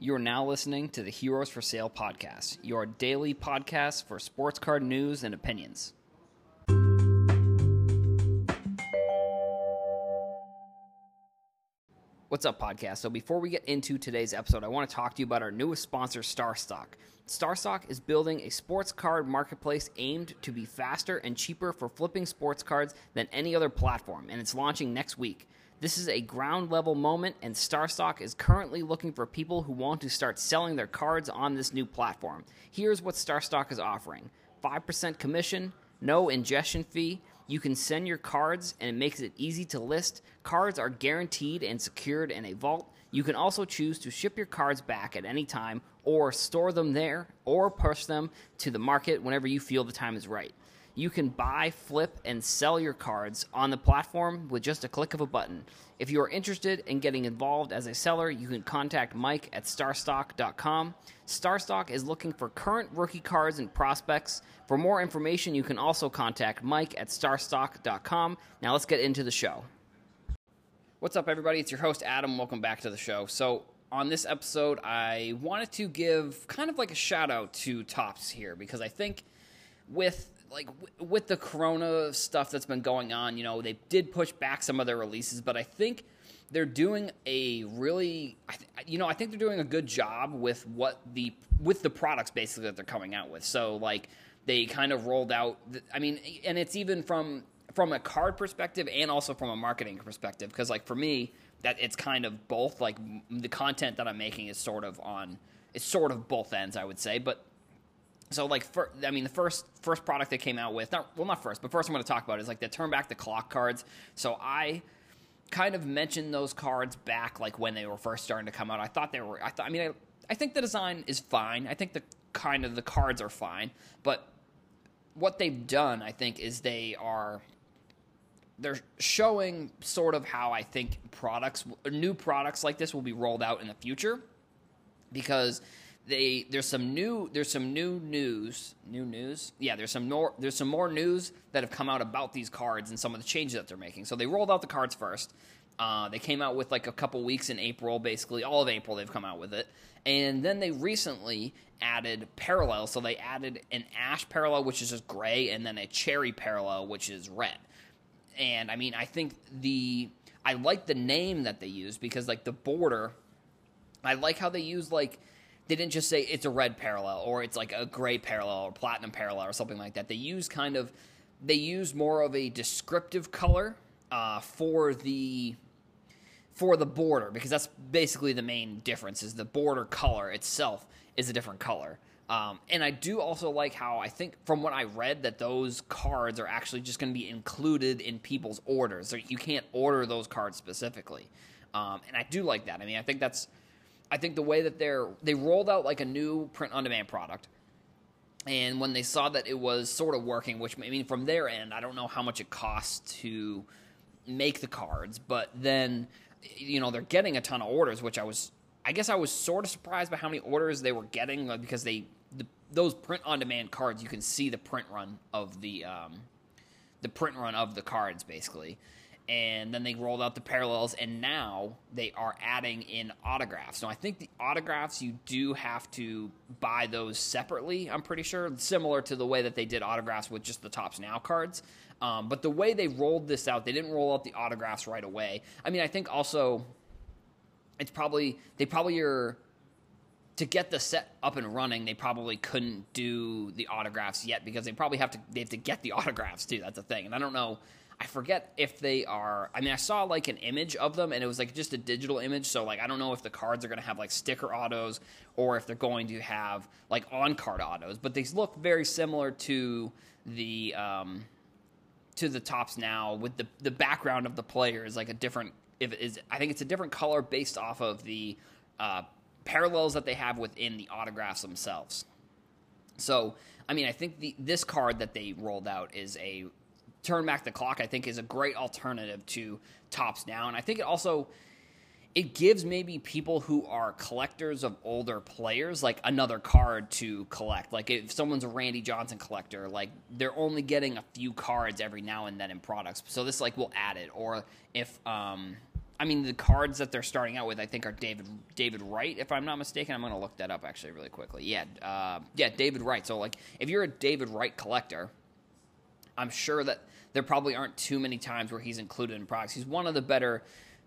You are now listening to the Heroes for Sale podcast, your daily podcast for sports card news and opinions. What's up, podcast? So, before we get into today's episode, I want to talk to you about our newest sponsor, StarStock. StarStock is building a sports card marketplace aimed to be faster and cheaper for flipping sports cards than any other platform, and it's launching next week. This is a ground level moment, and StarStock is currently looking for people who want to start selling their cards on this new platform. Here's what StarStock is offering 5% commission, no ingestion fee. You can send your cards, and it makes it easy to list. Cards are guaranteed and secured in a vault. You can also choose to ship your cards back at any time, or store them there, or push them to the market whenever you feel the time is right. You can buy, flip, and sell your cards on the platform with just a click of a button. If you are interested in getting involved as a seller, you can contact Mike at starstock.com. Starstock is looking for current rookie cards and prospects. For more information, you can also contact Mike at starstock.com. Now let's get into the show. What's up, everybody? It's your host, Adam. Welcome back to the show. So, on this episode, I wanted to give kind of like a shout out to Topps here because I think with like w- with the corona stuff that's been going on you know they did push back some of their releases but i think they're doing a really I th- you know i think they're doing a good job with what the with the products basically that they're coming out with. So like they kind of rolled out the, i mean and it's even from from a card perspective and also from a marketing perspective because like for me that it's kind of both like the content that i'm making is sort of on it's sort of both ends i would say but so like for, I mean the first first product they came out with not well not first but first I'm going to talk about is like the turn back the clock cards. So I kind of mentioned those cards back like when they were first starting to come out. I thought they were I thought I mean I, I think the design is fine. I think the kind of the cards are fine, but what they've done I think is they are they're showing sort of how I think products new products like this will be rolled out in the future because they there's some new there's some new news new news? Yeah there's some more there's some more news that have come out about these cards and some of the changes that they're making. So they rolled out the cards first. Uh, they came out with like a couple weeks in april basically. All of april they've come out with it. And then they recently added parallel. So they added an ash parallel which is just gray and then a cherry parallel which is red. And i mean i think the i like the name that they use because like the border i like how they use like they didn't just say it's a red parallel or it's like a gray parallel or platinum parallel or something like that. They use kind of they use more of a descriptive color uh, for the for the border because that's basically the main difference is the border color itself is a different color. Um, and I do also like how I think from what I read that those cards are actually just going to be included in people's orders. So you can't order those cards specifically, um, and I do like that. I mean, I think that's I think the way that they're they rolled out like a new print on demand product. And when they saw that it was sort of working, which I mean from their end, I don't know how much it costs to make the cards, but then you know, they're getting a ton of orders, which I was I guess I was sort of surprised by how many orders they were getting because they the, those print on demand cards, you can see the print run of the um, the print run of the cards basically and then they rolled out the parallels and now they are adding in autographs. Now i think the autographs you do have to buy those separately i'm pretty sure similar to the way that they did autographs with just the Topps now cards. Um, but the way they rolled this out they didn't roll out the autographs right away. I mean i think also it's probably they probably are to get the set up and running, they probably couldn't do the autographs yet because they probably have to they have to get the autographs too. That's the thing, and I don't know I forget if they are. I mean, I saw like an image of them, and it was like just a digital image. So like, I don't know if the cards are going to have like sticker autos or if they're going to have like on card autos. But they look very similar to the um, to the Topps now, with the the background of the player is like a different. If it is, I think it's a different color based off of the uh, parallels that they have within the autographs themselves. So, I mean, I think the this card that they rolled out is a turn back the clock, I think, is a great alternative to Topps now. And I think it also it gives maybe people who are collectors of older players like another card to collect. Like if someone's a Randy Johnson collector, like they're only getting a few cards every now and then in products. So this like will add it. Or if um I mean, the cards that they're starting out with, I think, are David David Wright, if I'm not mistaken. I'm going to look that up actually really quickly. Yeah, uh, yeah, David Wright. So like, if you're a David Wright collector, I'm sure that there probably aren't too many times where he's included in products. He's one of the better.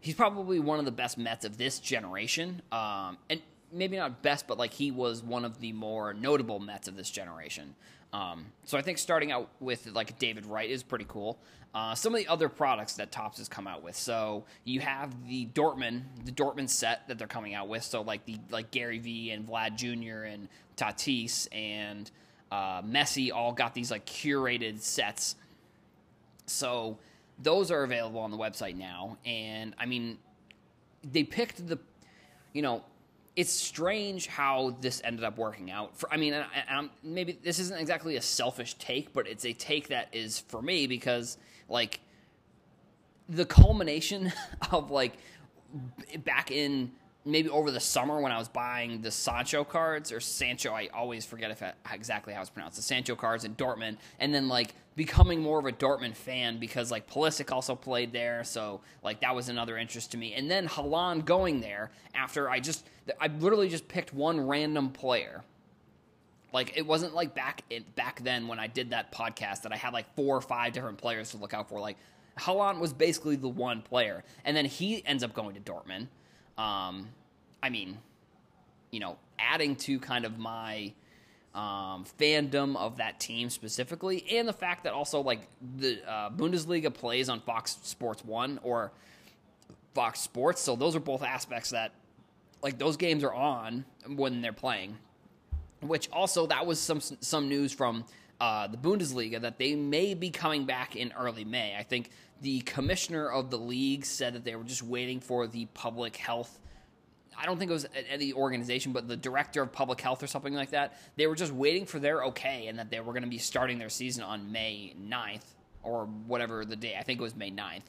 He's probably one of the best Mets of this generation, um, and maybe not best, but like he was one of the more notable Mets of this generation. Um, so I think starting out with like David Wright is pretty cool. Uh, some of the other products that Topps has come out with. So you have the Dortmund, the Dortmund set that they're coming out with. So like the like Gary V and Vlad Jr. and Tatis and uh, Messi all got these like curated sets. So those are available on the website now, and I mean, they picked the, you know, it's strange how this ended up working out. For I mean, maybe this isn't exactly a selfish take, but it's a take that is for me because like the culmination of like back in maybe over the summer when I was buying the Sancho cards or Sancho, I always forget if I, exactly how it's pronounced. The Sancho cards in Dortmund, and then like becoming more of a Dortmund fan because like Pulisic also played there, so like that was another interest to me. And then Haaland going there after I just I literally just picked one random player. Like it wasn't like back in, back then when I did that podcast that I had like four or five different players to look out for. Like Haaland was basically the one player, and then he ends up going to Dortmund um, I mean, you know, adding to kind of my um, fandom of that team specifically, and the fact that also like the uh, Bundesliga plays on Fox Sports One or Fox Sports, so those are both aspects that like those games are on when they're playing. Which also that was some some news from uh, the Bundesliga that they may be coming back in early May. I think the commissioner of the league said that they were just waiting for the public health. I don't think it was the organization, but the director of public health or something like that. They were just waiting for their okay and that they were going to be starting their season on May 9th or whatever the day. I think it was May 9th.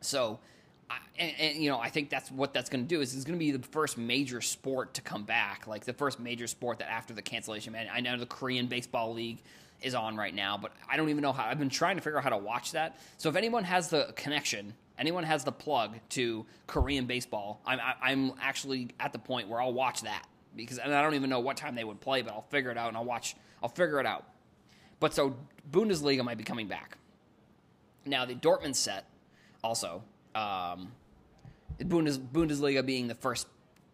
So, and, and, you know, I think that's what that's going to do is it's going to be the first major sport to come back, like the first major sport that after the cancellation. Man, I know the Korean baseball league is on right now, but I don't even know how. I've been trying to figure out how to watch that. So if anyone has the connection, anyone has the plug to Korean baseball, I'm I'm actually at the point where I'll watch that because and I don't even know what time they would play, but I'll figure it out and I'll watch. I'll figure it out. But so Bundesliga might be coming back. Now the Dortmund set also. Um, Bundes, Bundesliga being the first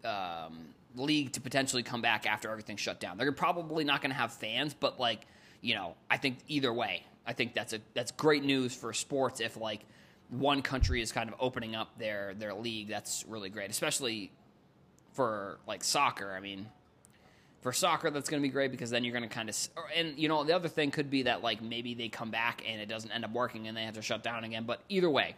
um, league to potentially come back after everything shut down. They're probably not going to have fans, but like you know, I think either way, I think that's a that's great news for sports if like one country is kind of opening up their their league. That's really great, especially for like soccer. I mean, for soccer, that's going to be great because then you're going to kind of and you know the other thing could be that like maybe they come back and it doesn't end up working and they have to shut down again. But either way,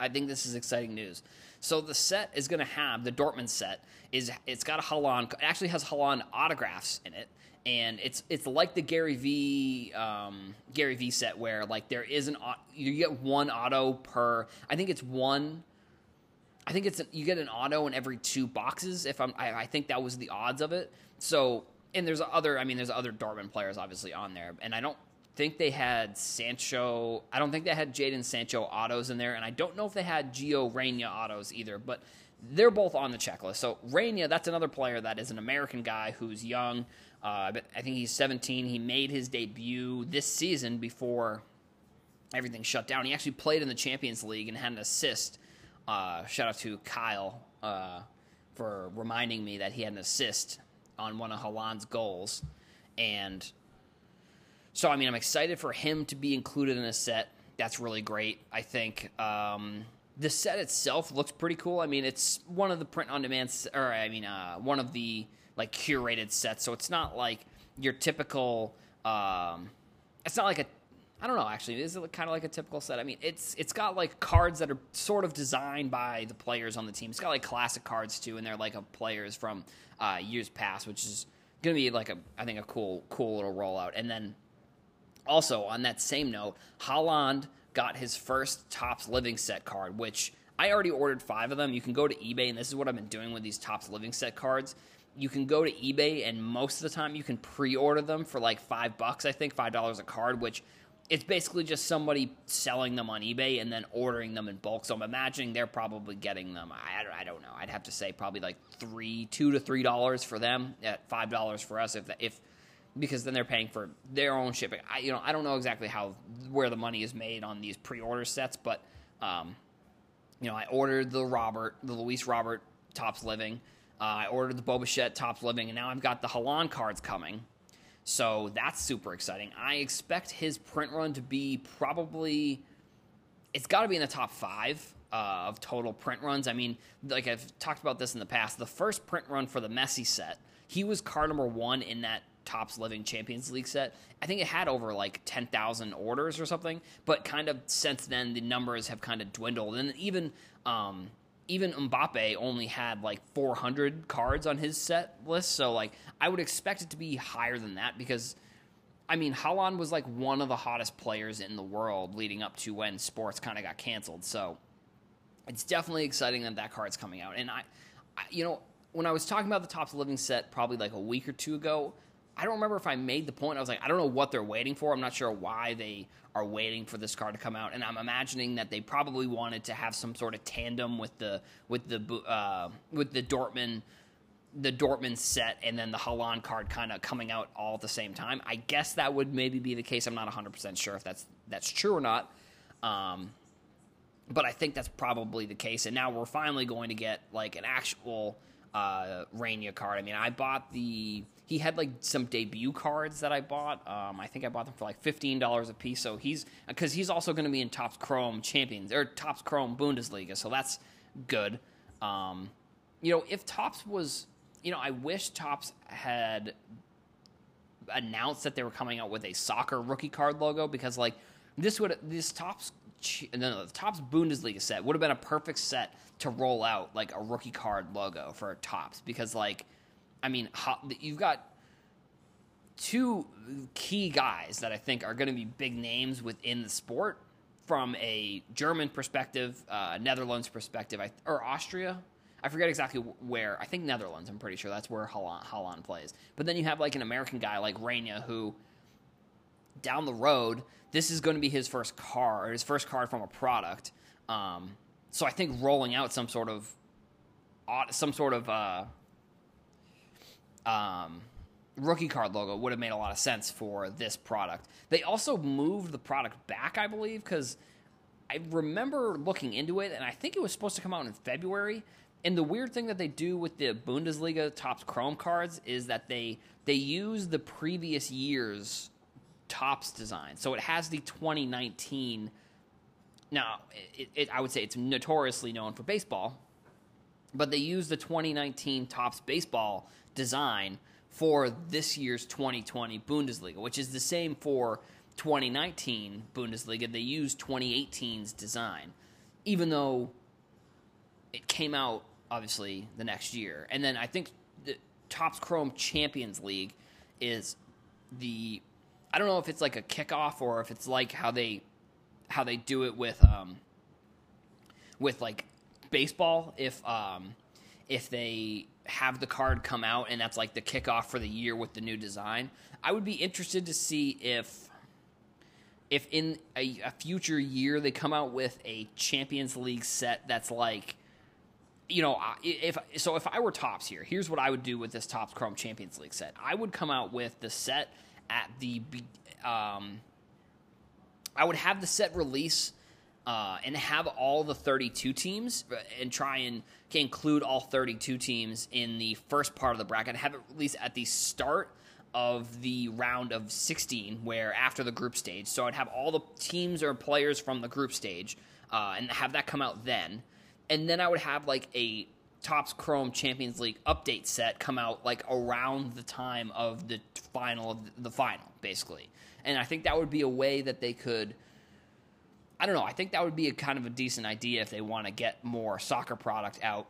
I think this is exciting news. So the set is going to have the Dortmund set is it's got a Haaland. It actually has Haaland autographs in it and it's it's like the Gary V um, Gary V set where like there is an you get one auto per I think it's one I think it's you get an auto in every two boxes if I'm I, I think that was the odds of it so and there's other I mean there's other Dortmund players obviously on there and I don't think they had Sancho I don't think they had Jadon Sancho autos in there and I don't know if they had Gio Reyna autos either but they're both on the checklist so Reyna that's another player that is an American guy who's young uh, I think he's 17. He made his debut this season before everything shut down. He actually played in the Champions League and had an assist. Uh, shout out to Kyle uh, for reminding me that he had an assist on one of Haaland's goals. And so, I mean, I'm excited for him to be included in a set. That's really great. I think um, the set itself looks pretty cool. I mean, it's one of the print on demand, or I mean, uh, one of the like curated sets. So it's not like your typical. Um, it's not like a. I don't know. Actually, is it kind of like a typical set? I mean, it's it's got like cards that are sort of designed by the players on the team. It's got like classic cards too, and they're like a players from uh, years past, which is going to be like a I think a cool cool little rollout. And then also on that same note, Haaland got his first Topps Living Set card, which I already ordered five of them. You can go to eBay, and this is what I've been doing with these Topps Living Set cards you can go to eBay and most of the time you can pre-order them for like five bucks, I think five dollars a card, which it's basically just somebody selling them on eBay and then ordering them in bulk. So I'm imagining they're probably getting them. I, I don't know. I'd have to say probably like three, two to three dollars for them at five dollars for us. If if because then they're paying for their own shipping. I you know I don't know exactly how where the money is made on these pre-order sets, but um, you know I ordered the Robert, the Luis Robert Topps Living. Uh, I ordered the Bo Bichette Topps Living, and now I've got the Haaland cards coming. So that's super exciting. I expect his print run to be probably, it's got to be in the top five uh, of total print runs. I mean, like I've talked about this in the past, the first print run for the Messi set, he was card number one in that Topps Living Champions League set. I think it had over like 10,000 orders or something, but kind of since then, the numbers have kind of dwindled. And even, um, even Mbappe only had like 400 cards on his set list, so like I would expect it to be higher than that because I mean Haaland was like one of the hottest players in the world leading up to when sports kind of got canceled. So it's definitely exciting that that card's coming out. And I, I, you know, when I was talking about the Topps Living set probably like a week or two ago, I don't remember if I made the point. I was like, I don't know what they're waiting for. I'm not sure why they are waiting for this card to come out, and I'm imagining that they probably wanted to have some sort of tandem with the with the uh, with the Dortmund the Dortmund set and then the Haaland card kind of coming out all at the same time. I guess that would maybe be the case. I'm not 100% sure if that's that's true or not. Um, but I think that's probably the case. And now we're finally going to get like an actual uh, Reyna card. I mean, I bought the he had like some debut cards that I bought. Um, I think I bought them for like fifteen dollars a piece. So he's because he's also going to be in Topps Chrome Champions or Topps Chrome Bundesliga. So that's good. Um, you know, if Topps was, you know, I wish Topps had announced that they were coming out with a soccer rookie card logo because like this would this Topps no, the Topps Bundesliga set would have been a perfect set to roll out like a rookie card logo for Topps because like I mean, you've got two key guys that I think are going to be big names within the sport from a German perspective, uh, Netherlands perspective, or Austria. I forget exactly where. I think Netherlands. I'm pretty sure that's where Haaland plays. But then you have like an American guy like Reyna who, down the road, this is going to be his first car or his first card from a product. Um, so I think rolling out some sort of some sort of uh, um, rookie card logo would have made a lot of sense for this product. They also moved the product back, I believe, because I remember looking into it, and I think it was supposed to come out in February. And the weird thing that they do with the Bundesliga Topps Chrome cards is that they they use the previous year's Topps design. So it has the 2019. Now, it, it, I would say it's notoriously known for baseball, but they use the 2019 Topps baseball design for this year's 2020 Bundesliga, which is the same for 2019 Bundesliga. They used 2018's design, even though it came out obviously the next year. And then I think the Topps Chrome Champions League is the I don't know if it's like a kickoff or if it's like how they how they do it with um with like baseball if um if they have the card come out and that's like the kickoff for the year with the new design. I would be interested to see if if in a, a, future year they come out with a Champions League set that's like you know if so if I were Topps here, here's what I would do with this Topps Chrome Champions League set. I would come out with the set at the um I would have the set release uh, and have all the 32 teams uh, and try and include all 32 teams in the first part of the bracket. Have it released at the start of the round of 16, where after the group stage. So I'd have all the teams or players from the group stage uh, and have that come out then. And then I would have like a Topps Chrome Champions League update set come out like around the time of the final of the final, basically. And I think that would be a way that they could – I don't know. I think that would be a kind of a decent idea if they want to get more soccer product out,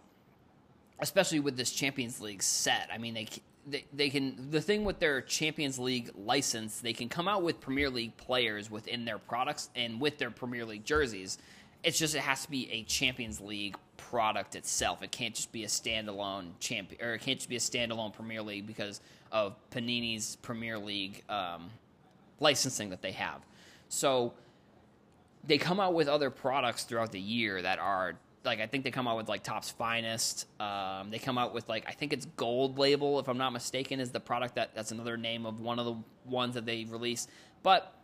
especially with this Champions League set. I mean, they they, they can the thing with their Champions League license, they can come out with Premier League players within their products and with their Premier League jerseys. It's just it has to be a Champions League product itself. It can't just be a standalone champion, or it can't just be a standalone Premier League because of Panini's Premier League um, licensing that they have. So they come out with other products throughout the year that are like I think they come out with like Topps Finest. Um, they come out with like I think it's Gold Label, if I'm not mistaken, is the product that that's another name of one of the ones that they release. But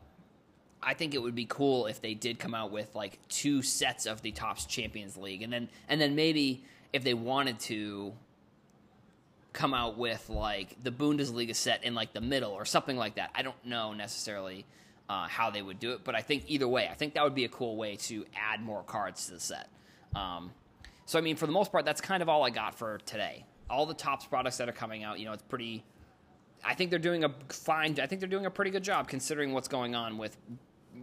I think it would be cool if they did come out with like two sets of the Topps Champions League, and then and then maybe if they wanted to come out with like the Bundesliga set in like the middle or something like that. I don't know necessarily uh, how they would do it, but I think either way, I think that would be a cool way to add more cards to the set. Um, so I mean, for the most part, that's kind of all I got for today. All the Topps products that are coming out, you know, it's pretty. I think they're doing a fine. I think they're doing a pretty good job considering what's going on with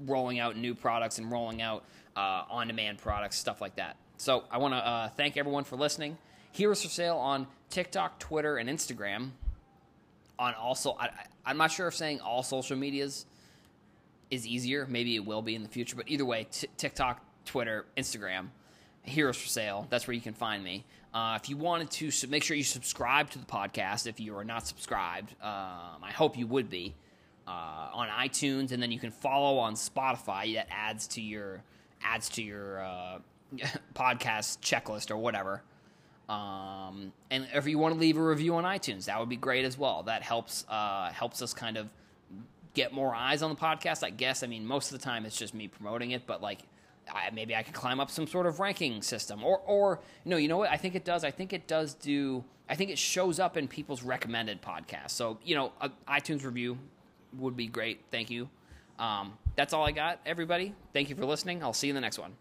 rolling out new products and rolling out uh, on-demand products, stuff like that. So I want to uh, thank everyone for listening. Heroes for sale on TikTok, Twitter, and Instagram. On also, I, I'm not sure if saying all social medias is easier. Maybe it will be in the future, but either way, t- TikTok, Twitter, Instagram. Heroes for Sale. That's where you can find me. Uh, if you wanted to, so make sure you subscribe to the podcast. If you are not subscribed, um, I hope you would be uh, on iTunes, and then you can follow on Spotify. That adds to your adds to your uh, podcast checklist or whatever. Um, and if you want to leave a review on iTunes, that would be great as well. That helps uh, helps us kind of get more eyes on the podcast. I guess. I mean, most of the time it's just me promoting it, but like I, maybe I could climb up some sort of ranking system, or or no, you know what? I think it does. I think it does do. I think it shows up in people's recommended podcasts. So you know, a iTunes review would be great. Thank you. Um, that's all I got, everybody. Thank you for listening. I'll see you in the next one.